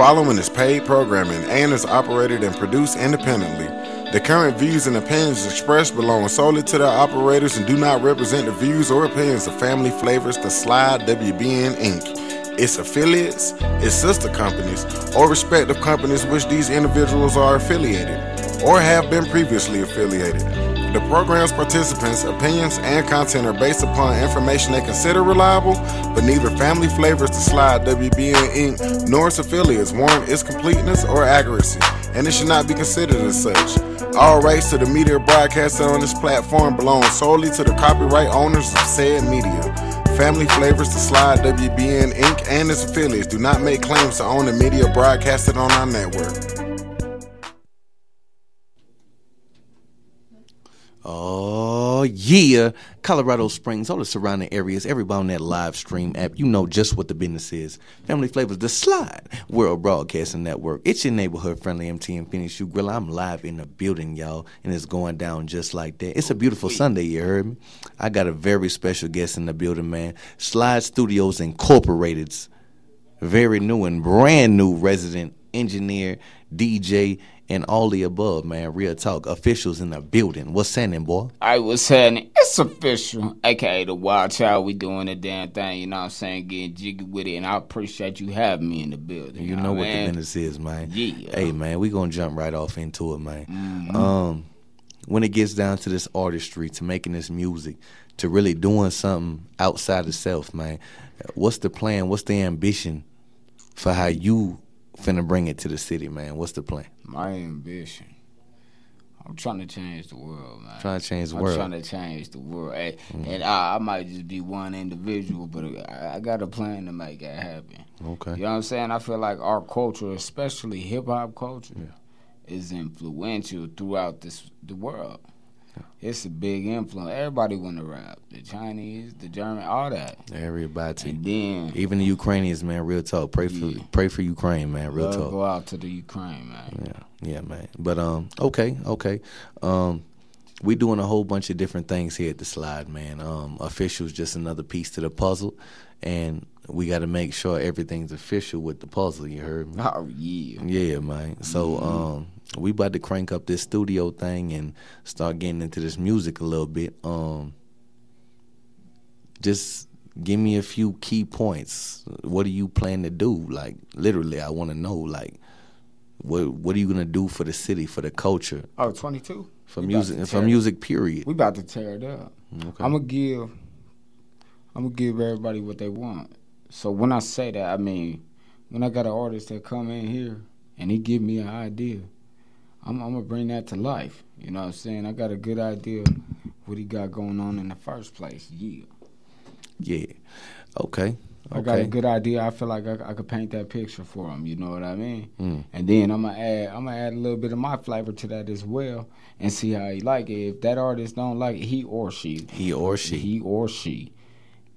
Following is paid programming and is operated and produced independently. The current views and opinions expressed belong solely to the operators and do not represent the views or opinions of Family Flavors, The Slide, WBN Inc., its affiliates, its sister companies, or respective companies which these individuals are affiliated or have been previously affiliated. The program's participants' opinions and content are based upon information they consider reliable, but neither Family Flavors, to Slide, WBN Inc., nor its affiliates warrant its completeness or accuracy, and it should not be considered as such. All rights to the media broadcasted on this platform belong solely to the copyright owners of said media. Family Flavors, to Slide, WBN Inc., and its affiliates do not make claims to own the media broadcasted on our network. Oh yeah, Colorado Springs, all the surrounding areas, everybody on that live stream app, you know just what the business is. Family Flavors, the Slide World Broadcasting Network. It's your neighborhood friendly MT and Phoenixx Ugrilla. I'm live in the building, y'all, and it's going down just like that. It's a beautiful Sunday, you heard me. I got a very special guest in the building, man. Slide Studios Incorporated's very new and brand new resident engineer, DJ, and all the above, man. Real talk. Officials in the building. What's happening, boy? I was saying it's official, aka the Wild Child. We doing the damn thing, you know what I'm saying? Getting jiggy with it, and I appreciate you having me in the building. You, You, know what man? the business is, man. Yeah. Hey, man, we gonna jump right off into it, man. Mm-hmm. Um, when it gets down to this artistry, to making this music, to really doing something outside of self, man. What's the plan? What's the ambition for how you finna bring it to the city, man? What's the plan? My ambition. I'm trying to change the world, man. Trying to change the I'm world. trying to change the world, Hey, mm. and I, I might just be one individual, but I, I got a plan to make that happen. Okay. You know what I'm saying? I feel like our culture, especially hip hop culture, is influential throughout this the world. It's a big influence. Everybody want to rap. The Chinese, the German, all that. Everybody. And then Even the Ukrainians, man. Real talk. Pray for Yeah. pray for Ukraine, man. Real love talk. go out to the Ukraine, man. Yeah, yeah, man. But um, okay, okay. Um, we doing a whole bunch of different things here at the slide, man. Um, officials just another piece to the puzzle, and we got to make sure everything's official with the puzzle. You heard me? Oh yeah. Yeah, man. So um, we about to crank up this studio thing and start getting into this music a little bit. Um, just give me a few key points. What do you plan to do? Like literally, I want to know. Like, what what are you gonna do for the city, for the culture, Oh, 22? for We music, for music? Period. We about to tear it up. Okay. I'm gonna give. I'm gonna give everybody what they want. So when I say that, I mean when I got an artist that come in here and he give me an idea, I'm, I'm gonna bring that to life. You know what I'm saying? I got a good idea what he got going on in the first place. Yeah. Yeah. Okay. I got a good idea. I feel like I, I could paint that picture for him. You know what I mean? Mm. And then I'm gonna add I'm gonna add a little bit of my flavor to that as well, and see how he like it. If that artist don't like it, he or she, He or she. he or she.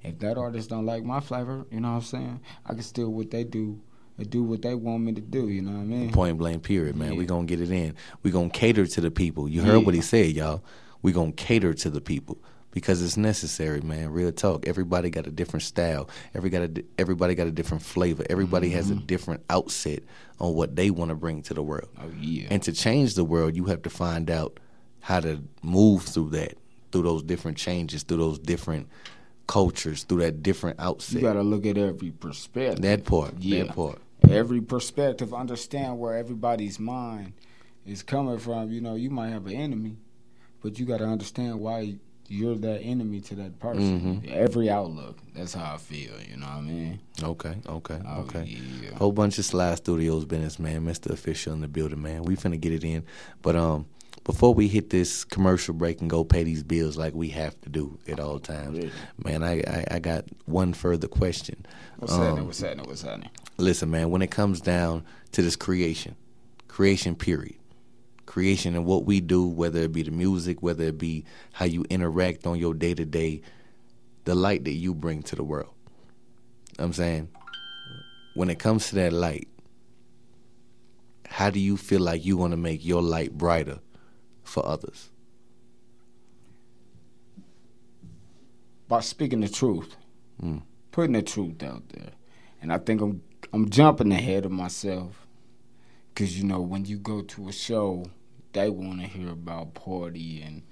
If that artist don't like my flavor, you know what I'm saying? I can still what they do, and do what they want me to do. You know what I mean? Point blank. Period, man. Yeah. We gonna get it in. We gonna cater to the people. You heard what he said, y'all. We gonna cater to the people because it's necessary, man. Real talk. Everybody got a different style. Every got a, everybody got a different flavor. Everybody has a mm-hmm. different outset on what they want to bring to the world. Oh yeah. And to change the world, you have to find out how to move through that, through those different changes, through those different cultures, through that different outset. you gotta look at every perspective. that part. Yeah. That part. Every perspective, understand where everybody's mind is coming from. You know, you might have an enemy, but you got to understand why you're that enemy to that person. Mm-hmm. Every outlook. That's how I feel. You know what I mean? Okay, okay, Oh, okay. yeah. Whole bunch of Slide Studios business, man. Mr. Official in the building, man. We finna get it in. But um before we hit this commercial break and go pay these bills like we have to do at all times, Really? man, I, I, I got one further question. What's Um, happening? What's happening? What's happening? Listen, man, when it comes down to this creation, creation period, creation and what we do, whether it be the music, whether it be how you interact on your day to day, the light that you bring to the world. I'm saying, when it comes to that light, how do you feel like you want to make your light brighter for others? By speaking the truth, Mm. putting the truth out there, and I think I'm I'm jumping ahead of myself. Cause you know when you go to a show, they want to hear about party and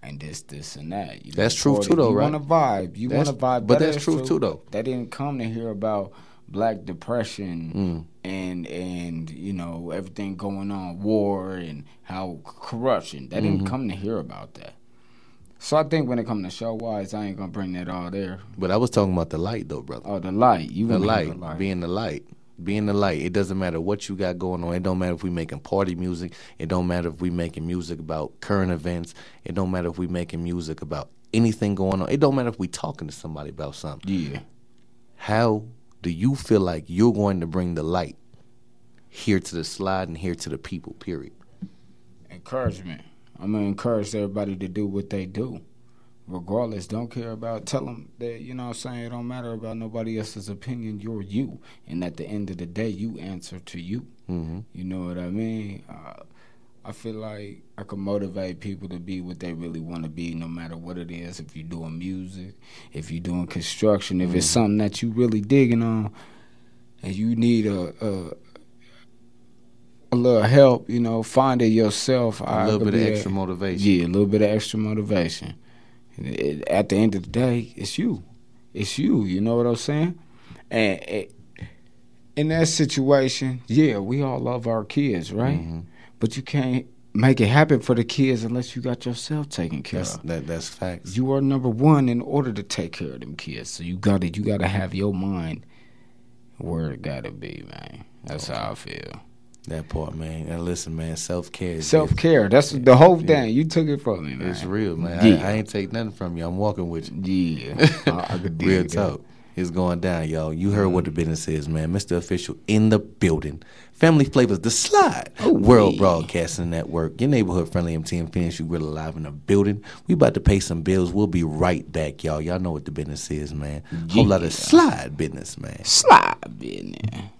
and this, this, and that. You that's true too, though, you right? You want to vibe. You want to vibe. But that's true too, though. They didn't come to hear about black depression mm. and and you know everything going on, war and how corruption. They didn't mm-hmm. come to hear about that. So I think when it comes to show wise, I ain't gonna bring that all there. But I was talking about the light though, brother. Oh, the light. You the light, the light, being the light, being the light. It doesn't matter what you got going on. It don't matter if we making party music. It don't matter if we making music about current events. It don't matter if we making music about anything going on. It don't matter if we talking to somebody about something. Yeah. How do you feel like you're going to bring the light here to the slide and here to the people? Period. Encouragement. I'm gonna encourage everybody to do what they do, regardless. Don't care about. Tell them that you know. what I'm saying it don't matter about nobody else's opinion. You're you, and at the end of the day, you answer to you. Mm-hmm. You know what I mean? Uh, I feel like I can motivate people to be what they really want to be, no matter what it is. If you're doing music, if you're doing construction, if mm-hmm. it's something that you really digging on, and you need a, a a little help, you know, find it yourself. A little bit of extra motivation. Yeah, a little bit of extra motivation. It, at the end of the day, it's you. It's you. You know what I'm saying? And it, in that situation, yeah, we all love our kids, right? Mm-hmm. But you can't make it happen for the kids unless you got yourself taken care that's, of. That, that's facts. You are number one in order to take care of them kids. So you got to you got to have your mind where it got to be, man. That's okay. how I feel. That part, man. And listen, man, self care. Self care. That's the whole thing. You took it from me, man. It's real, man. Yeah. I, I, ain't take nothing from you. I'm walking with you. Yeah. I, I could Real talk. It's going down, y'all. You heard mm. what the business is, man. Mr. Official in the building. Family Flavors, the slide. Oh, World yeah. Broadcasting Network. Your neighborhood friendly MTN Phoenix. You really live in the building. We about to pay some bills. We'll be right back, y'all. Y'all know what the business is, man. Yeah. Whole lot of slide business, man. Slide business.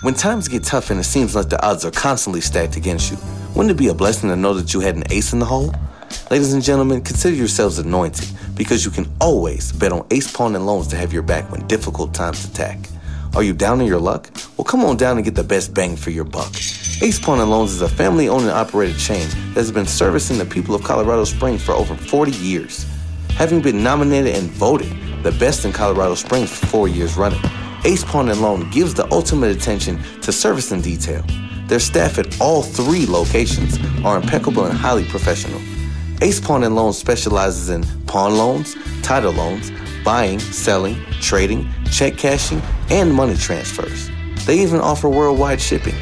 When times get tough and it seems like the odds are constantly stacked against you, wouldn't it be a blessing to know that you had an ace in the hole? Ladies and gentlemen, consider yourselves anointed because you can always bet on Ace Pawn and Loans to have your back when difficult times attack. Are you down in your luck? Well, come on down and get the best bang for your buck. Ace Pawn and Loans is a family owned and operated chain that has been servicing the people of Colorado Springs for over 40 years. Having been nominated and voted the best in Colorado Springs for four years running, Ace Pawn and Loan gives the ultimate attention to service and detail. Their staff at all three locations are impeccable and highly professional. Ace Pawn and Loan specializes in pawn loans, title loans, buying, selling, trading, check cashing, and money transfers. They even offer worldwide shipping.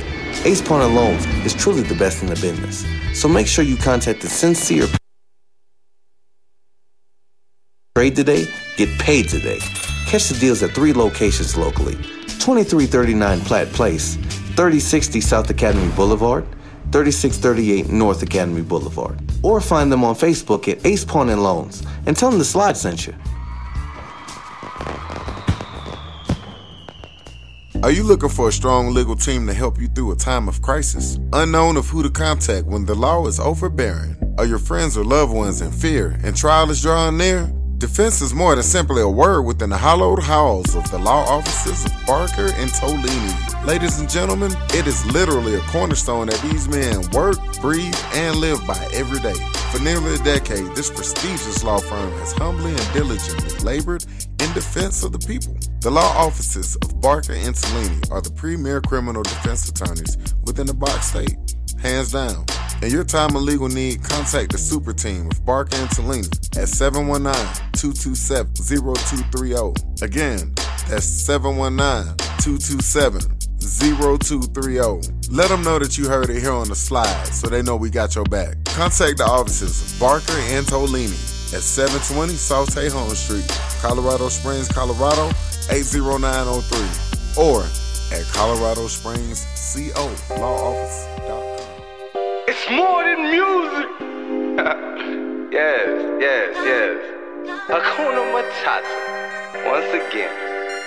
Ace Pawn and Loans is truly the best in the business. So make sure you contact the sincere Trade today, get paid today. Catch the deals at three locations locally 2339 Platt Place, 3060 South Academy Boulevard, 3638 North Academy Boulevard. Or find them on Facebook at Ace Pawn and Loans and tell them the slide sent you. Are you looking for a strong legal team to help you through a time of crisis? Unknown of who to contact when the law is overbearing? Are your friends or loved ones in fear and trial is drawing near? Defense is more than simply a word within the hallowed halls of the law offices of Barker and Tolini. Ladies and gentlemen, it is literally a cornerstone that these men work, breathe, and live by every day. For nearly a decade, this prestigious law firm has humbly and diligently labored in defense of the people. The law offices of Barker and Tolini are the premier criminal defense attorneys within the Box State. Hands down. In your time of legal need, contact the super team of Barker and Tolini at 719-227-0230. Again, that's 719-227-0230. Let them know that you heard it here on the slide so they know we got your back. Contact the offices of Barker and Tolini at 720 South Tejon Street, Colorado Springs, Colorado 80903 or at Colorado Springs CO Law Office. It's more than music. yes, yes, yes. Hakuna Matata. Once again,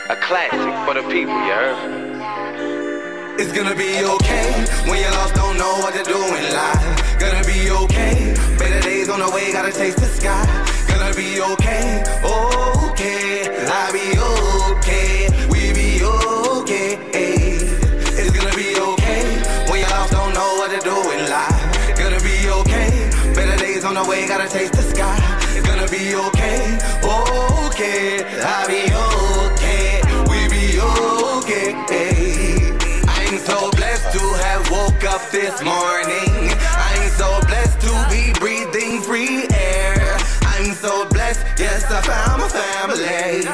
a classic for the people, you heard? It's gonna be okay when you lost, don't know what to do in life. Gonna be okay. Better days on the way, gotta taste the sky. Gonna be okay, okay. I be okay, be up this morning. I'm so blessed to be breathing free air. I'm so blessed, yes, I found my family.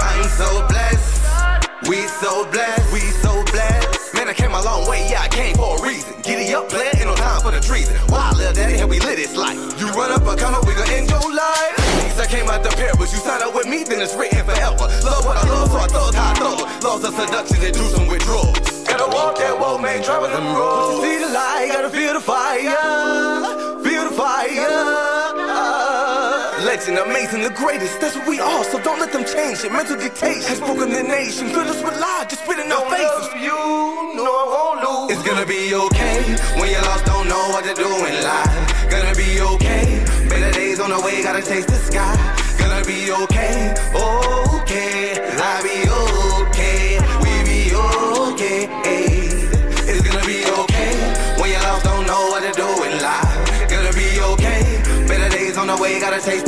I'm so blessed, we so blessed, we so blessed. Man, I came a long way, yeah, I came for a reason. Giddy up, player, ain't no time for the treason. Wild little daddy, and we lit this life. You run up or come up, we gon' end your life. I came out the parables, you sign up with me, then it's written forever. Love what I love, so I thug how I thug. Laws of seduction and do some withdrawals. Gotta walk that walk, man, travel them roads. See the light, gotta feel the fire, feel the fire. Legend, amazing, the greatest, that's what we are, so don't let them change it. Mental dictation has broken the nation. Fill us with lies, just spit in our faces. Love You know I won't lose. It's gonna be okay when you're lost, don't know what to do in life. Gonna be okay. On the way, gotta taste the sky. Gonna be okay, okay. I'll be okay, we be okay. It's gonna be okay when you're lost, don't know what to do in life. Gonna be okay. Better days on the way, gotta taste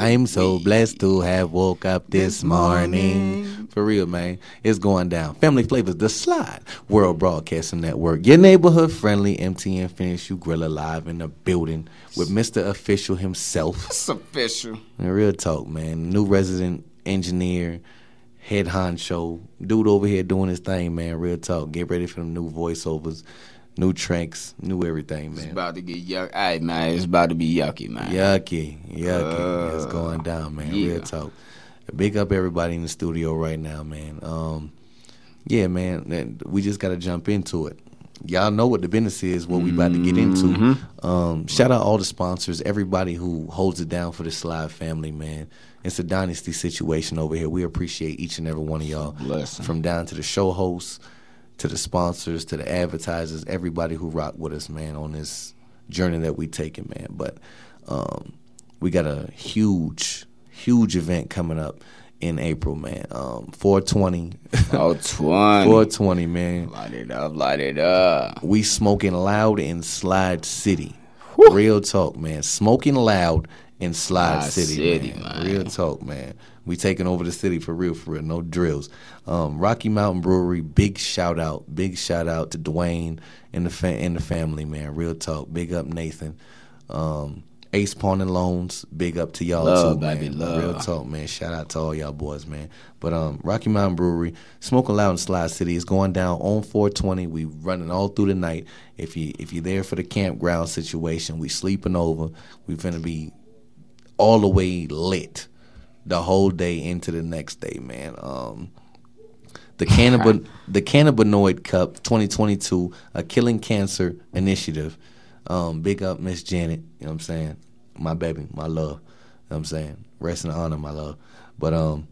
I'm so blessed to have woke up this morning. For real, man. It's going down. Family Flavors, The Slide, World Broadcasting Network. Your neighborhood friendly MTN Phoenixx Ugrilla Alive in the building with Mr. Official himself. It's official. And real talk, man. New resident engineer, head honcho, dude over here doing his thing, man. Real talk. Get ready for the new voiceovers, new tracks, new everything, man. It's about to get yucky. Hey, man, it's about to be yucky, man. Yucky, yucky. it's going down, man. Uh, yeah. Real talk. Big up everybody in the studio right now, man. Um, yeah, man. We just got to jump into it. Y'all know what the business is, what we about to get into. Mm-hmm. Um, shout out all the sponsors, everybody who holds it down for the Slide family, man. It's a dynasty situation over here. We appreciate each and every one of y'all. Blessing. From down to the show hosts, to the sponsors, to the advertisers, everybody who rocked with us, man, on this journey that we taking, man. But um, we got a huge, huge event coming up in April, man. Um, 420, Oh, 20. 420, man. Light it up, light it up. We smoking loud in Slide City. Real talk, man. Smoking loud in Slide Slide City, City, man. man. Real talk, man. We taking over the city for real, for real. No drills. Um, Rocky Mountain Brewery. Big shout out, big shout out to Dwayne and the fa- and the family, man. Real talk. Big up Nathan. Um, Ace Pawn and Loans. Big up to y'all Love, too, baby, man. love. Real talk, man. Shout out to all y'all boys, man. But um, Rocky Mountain Brewery, Smoking Loud in Slide City is going down on 420. We running all through the night. If you if you're there for the campground situation, we sleeping over. We finna be all the way lit the whole day into the next day, man. Um, the cannabis the cannabinoid cup 2022 a killing cancer initiative. Um, big up miss janet you know what i'm saying? My baby my love you know what i'm saying? Rest in honor my love. But um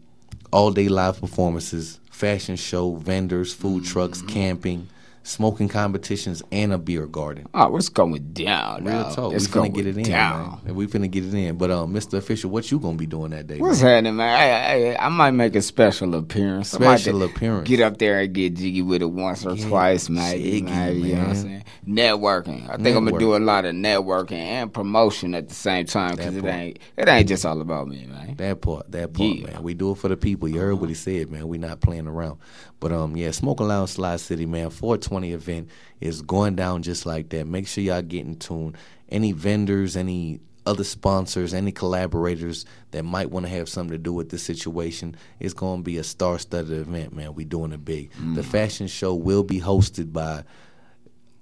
all day live performances fashion show vendors food trucks camping smoking competitions and a beer garden Oh, it's going down. real dog. talk It's we going finna get it in down. man. And we finna get it in but um mr official what you gonna be doing that day What's man? happening, man? I, I, I might make a special appearance. Special appearance. Get up there and get jiggy with it once or twice, maybe. jiggy, maybe you know what I'm saying? Networking. I think I'm gonna do a lot of networking and promotion at the same time because it ain't it ain't just all about me, man. That part, that part, Yeah. man. We do it for the people. You heard what he said, man. We not playing around. But um, yeah, Smoke Lounge Slide City, man. 420 event is going down just like that. Make sure y'all get in tune. Any vendors, any other sponsors, any collaborators that might want to have something to do with this situation, it's going to be a star-studded event, man. We doing it big. Mm. The fashion show will be hosted by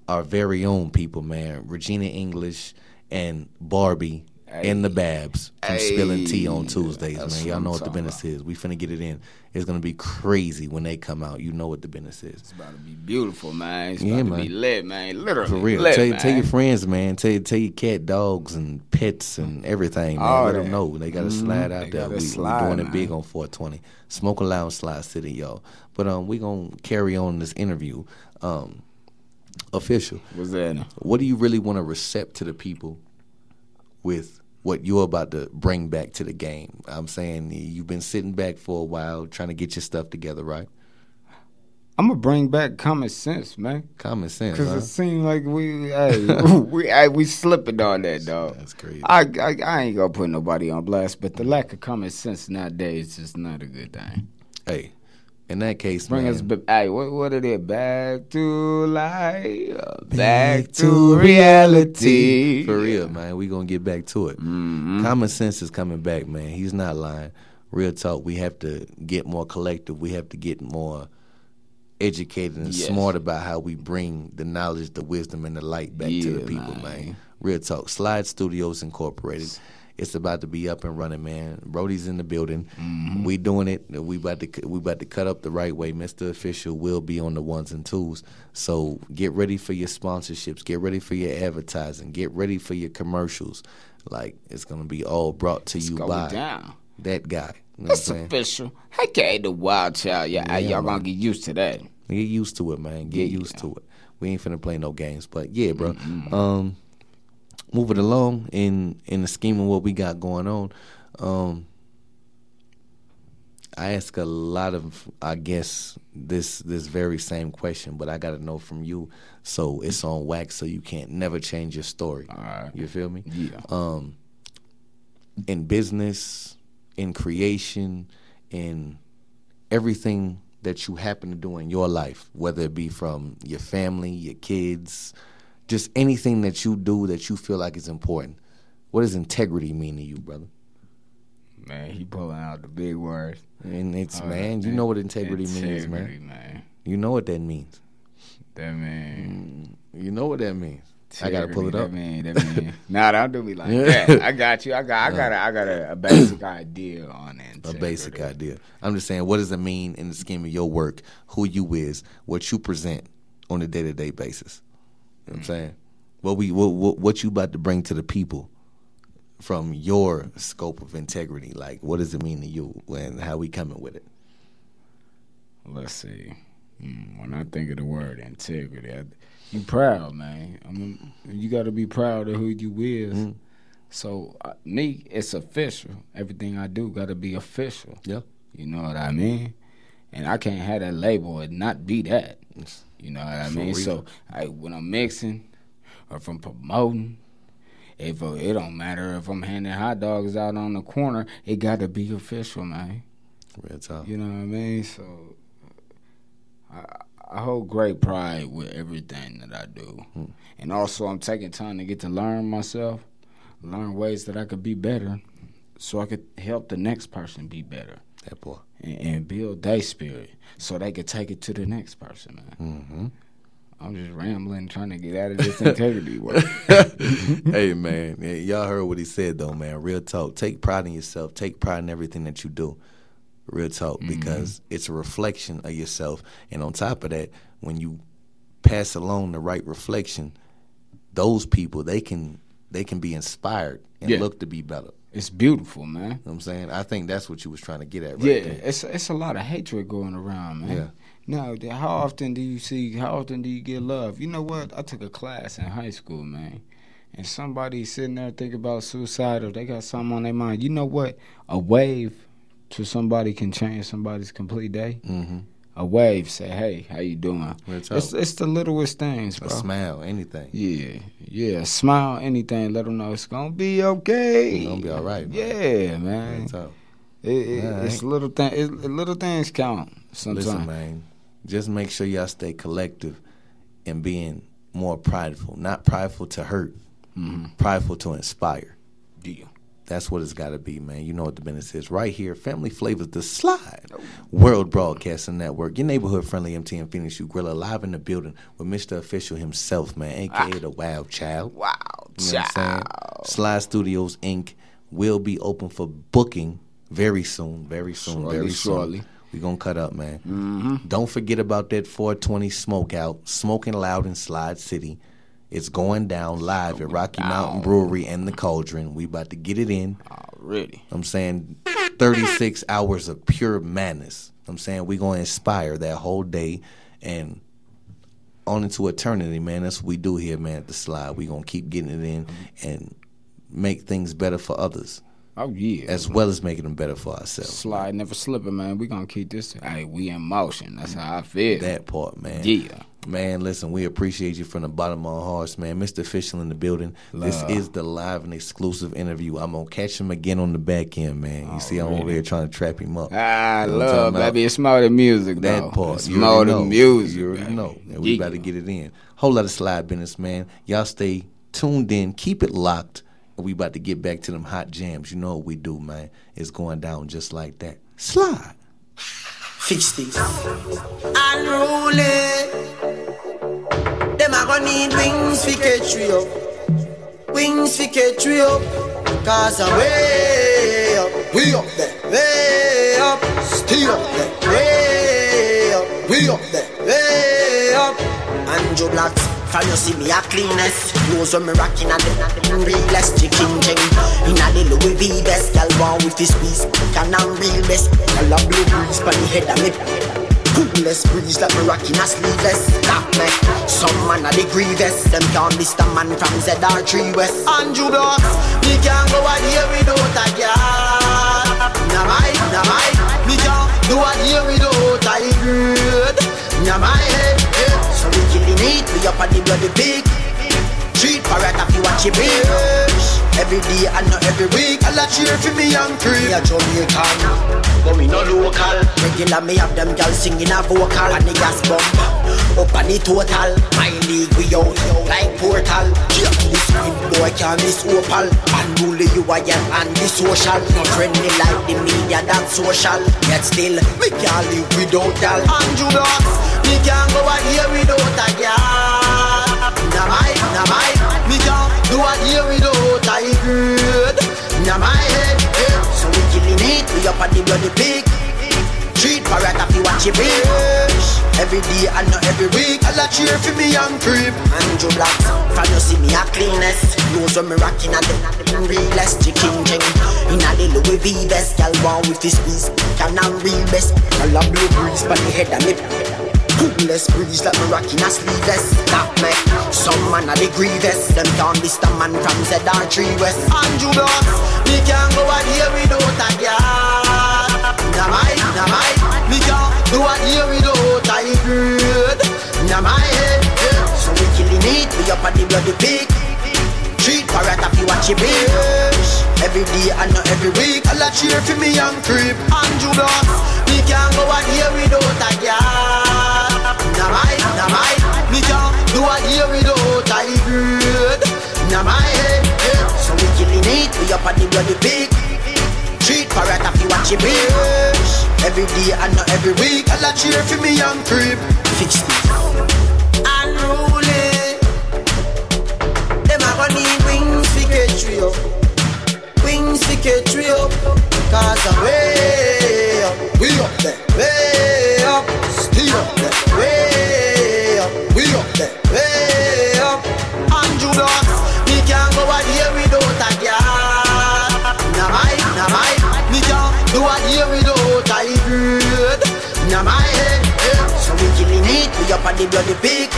our very own people, man. Regina English and Barbie and the Babs from Spilling Tea on Tuesdays, That's man. Y'all know what the business is. We finna get it in. It's gonna be crazy when they come out. You know what the business is. It's about to be beautiful, man. It's Yeah, about to be man. lit, man. Literally. For real. Lit, tell, man. tell your friends, man. Tell, tell your cat, dogs, and pets and everything, man. All Let that. them know. They got to slide out They there. We, slide, we doing it big on 420. Smoke Lounge Slide City, y'all. But um, we to carry on this interview. Um, official. What's that? what do you really want to recept to the people with what you're about to bring back to the game? I'm saying you've been sitting back for a while trying to get your stuff together, right? I'm gonna bring back common sense, man. Common sense, Cause huh? it seems like we, hey, we, hey, we slipping on that, dog. That's crazy. I, I, I ain't gonna put nobody on blast, but the lack of common sense nowadays is not a good thing. Hey, in that case, Bring man, us, ba- hey, what, what it is? Back to life, back to reality. For real, man. We gonna get back to it. Mm-hmm. Common sense is coming back, man. He's not lying. Real talk. We have to get more collective. We have to get more educated and Yes. smart about how we bring the knowledge, the wisdom, and the light back to the people, man. man. Real talk. Slide Studios Incorporated. It's about to be up and running, man. Brody's in the building. Mm-hmm. We doing it. We about to we about to cut up the right way. Mr. Official will be on the ones and twos. So get ready for your sponsorships. Get ready for your advertising. Get ready for your commercials. Like it's gonna be all brought to you by down. that guy. You know It's saying? official. Okay, the wild child. Yeah, Yeah, y'all man. gonna get used to that. Get used to it, man. Get Yeah. used to it. We ain't finna play no games, but yeah, bro. Um, moving along in in the scheme of what we got going on. Um, I ask a lot of, I guess this this very same question, but I got to know from you. So it's on wax, so you can't never change your story. Right. You feel me? Yeah. Um, in business, in creation, in everything that you happen to do in your life, whether it be from your family, your kids, just anything that you do that you feel like is important. What does integrity mean to you, brother? Man, he pulling out the big words. And it's Oh, man, you know what integrity, means, man. man. You know what that means. That man. Mm, you know what that means. I gotta pull it up. That mean, that mean. nah, don't do me like Yeah. that. I got you. I got. I uh, got. A, I got a, a basic idea on it. a basic idea. I'm just saying, what does it mean in the scheme of your work, who you is, what you present on a day to day basis? You know what I'm saying? What we what, what what you about to bring to the people from your scope of integrity? Like, what does it mean to you, and how we coming with it? Let's see. Mm, when I think of the word integrity, I, you proud, man. I mean, you got to be proud of who you is. Mm-hmm. So uh, me, it's official. Everything I do got to be official. Yeah. You know what I mean? And I can't have that label and not be that. You know what I mean? So I, when I'm mixing or if I'm promoting, if uh, it don't matter if I'm handing hot dogs out on the corner, it got to be official, man. Real talk. You know what I mean? So I, I hold great pride with everything that I do, and also I'm taking time to get to learn myself, learn ways that I could be better, so I could help the next person be better That boy. and, and build their spirit, so they could take it to the next person, man. Mm-hmm. I'm just rambling, trying to get out of this integrity work. hey man, y'all heard what he said though, man. Real talk. Take pride in yourself. Take pride in everything that you do. Real talk, because it's a reflection of yourself. And on top of that, when you pass along the right reflection, those people they can they can be inspired and Yeah. look to be better. It's beautiful, man. You know what I'm saying? I think that's what you was trying to get at right yeah, there. it's it's a lot of hatred going around, man. Yeah. Now, how often do you see? How often do you get love? You know what? I took a class in high school, man, and somebody sitting there thinking about suicide or they got something on their mind. You know what? A wave to somebody can change somebody's complete day. Mm-hmm. A wave say, "Hey, how you doing?" It's it's the littlest things, A bro. smile, anything. Yeah, yeah. Smile, anything. Let them know it's gonna be okay. It's gonna be all right, man. Yeah, man. It, it, It's little thing. It, little things count sometimes. Listen, man. Just make sure y'all stay collective and being more prideful. Not prideful to hurt, mm-hmm. prideful to inspire. Yeah. That's what it's got to be, man. You know what the business is. Right here, Family Flavors, The Slide, World Broadcasting Network, your neighborhood friendly MTN Phoenixx Ugrilla live in the building with Mr. Official himself, man, aka the Wild Child. Wow, You know what I'm saying? Slide Studios Inc. will be open for booking very soon, very soon, Shortly, very soon. shortly. We gonna cut up, man. Mm-hmm. Don't forget about that 420 smoke out, smoking loud in Slide City. It's going down live at Rocky Mountain Brewery and the Cauldron. We about to get it in. Already. I'm saying 36 hours of pure madness. I'm saying we gonna inspire that whole day and on into eternity, man. That's what we do here, man, at the slide. We gonna keep getting it in mm-hmm. and make things better for others. Oh yeah. as well as making them better for ourselves. Slide never slipping, man. We gonna keep this. Hey, we in motion. That's how I feel. That part, man. Yeah. Man, listen, we appreciate you from the bottom of our hearts, man. Mr. Official in the building. This is the live and exclusive interview. I'm gonna catch him again on the back end, man. You see, I'm over here trying to trap him up. Ah, You know I'm love, talking about? baby. It's more than music, That though. part. It's you more than know. music. You already baby. know. And we Yeah. about to get it in. Whole lot of slide business, man. Y'all stay tuned in. Keep it locked. And we about to get back to them hot jams. You know what we do, man. It's going down just like that. Slide. Fix this. Unruly. Gonna need wings for catch we up. Wings for catch we up. Cause I'm way up. We up there. Way up. Still up there. Way up. We up there. Way up. Andrew Blacks. From you see me a cleanest Knows when me rockin' at the realest chicken ching In a the Louis V best Girl born with this squeeze Can I'm real best Girl a blue breeze Pon the head of me Coolest breeze like me rockin' a sleeveless That me Some man a the grievous. Them can't man from ZR3 West. Andrew Blacks Me can't go out here without a girl Nah my, nah my. Me can't do a here without a good Nah my head. So we killing it, we up on the bloody pig. Treat parrot if you watch it bitch Every day and not every week. I'll cheer for me young creep. Yeah, Jamaican. But we no local. Regular me have them girls singing a vocal And the gas bump Up on the total. My league we out like portal. Yeah, this squid boy can't miss opal. Unruly you I am and the social. Not friendly like the media that's social. Yet still, me can't live without y'all. Andrew Dogs Me can't go out here without a girl. Nah my, nah my. Me can't do a here without up on the bloody pig Treat parrot if you watch it bitch Every day and not every week. I'll cheer for me young creep. Andrew Black From you see me a cleanest. Knows when me rockin' at the realest. Chicken ching In a the Louis V vest. Girl born with this squeeze Can I'm real best. Girl a blue breeze But the head of me. Coolest breeze like me rockin' a sleeveless. That me Some man a the grievous. Them miss the man from ZR3 West. Andrew Black Me can't go out here without a girl Nah my, nah my Me can't do a here without a good. Nah my head. So we killing it We up on the bloody pig Treat parrot if you watch it Every day and not every week. I'll cheer for me young creep Andrew Dogs Me can't go out here without a girl Nah my, nah my Me can't do a here without a good. Nah my head. So we killing it We up on the bloody pig Treat parrot if you watch it bitch Every day and not every week I'll cheer for me young creep. Fix me. Unruly Them a gonna need wings to catch up. Wings to catch up. Cause I'm way up. We up there. Way up. Still up there. Way up. We up there. Way up. Andrew Dogs Me can't go out here up on the bloody pig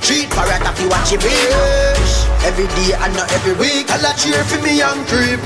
Treat parrot if you watch it bitch Every day and not every week. I'll cheer for me young creep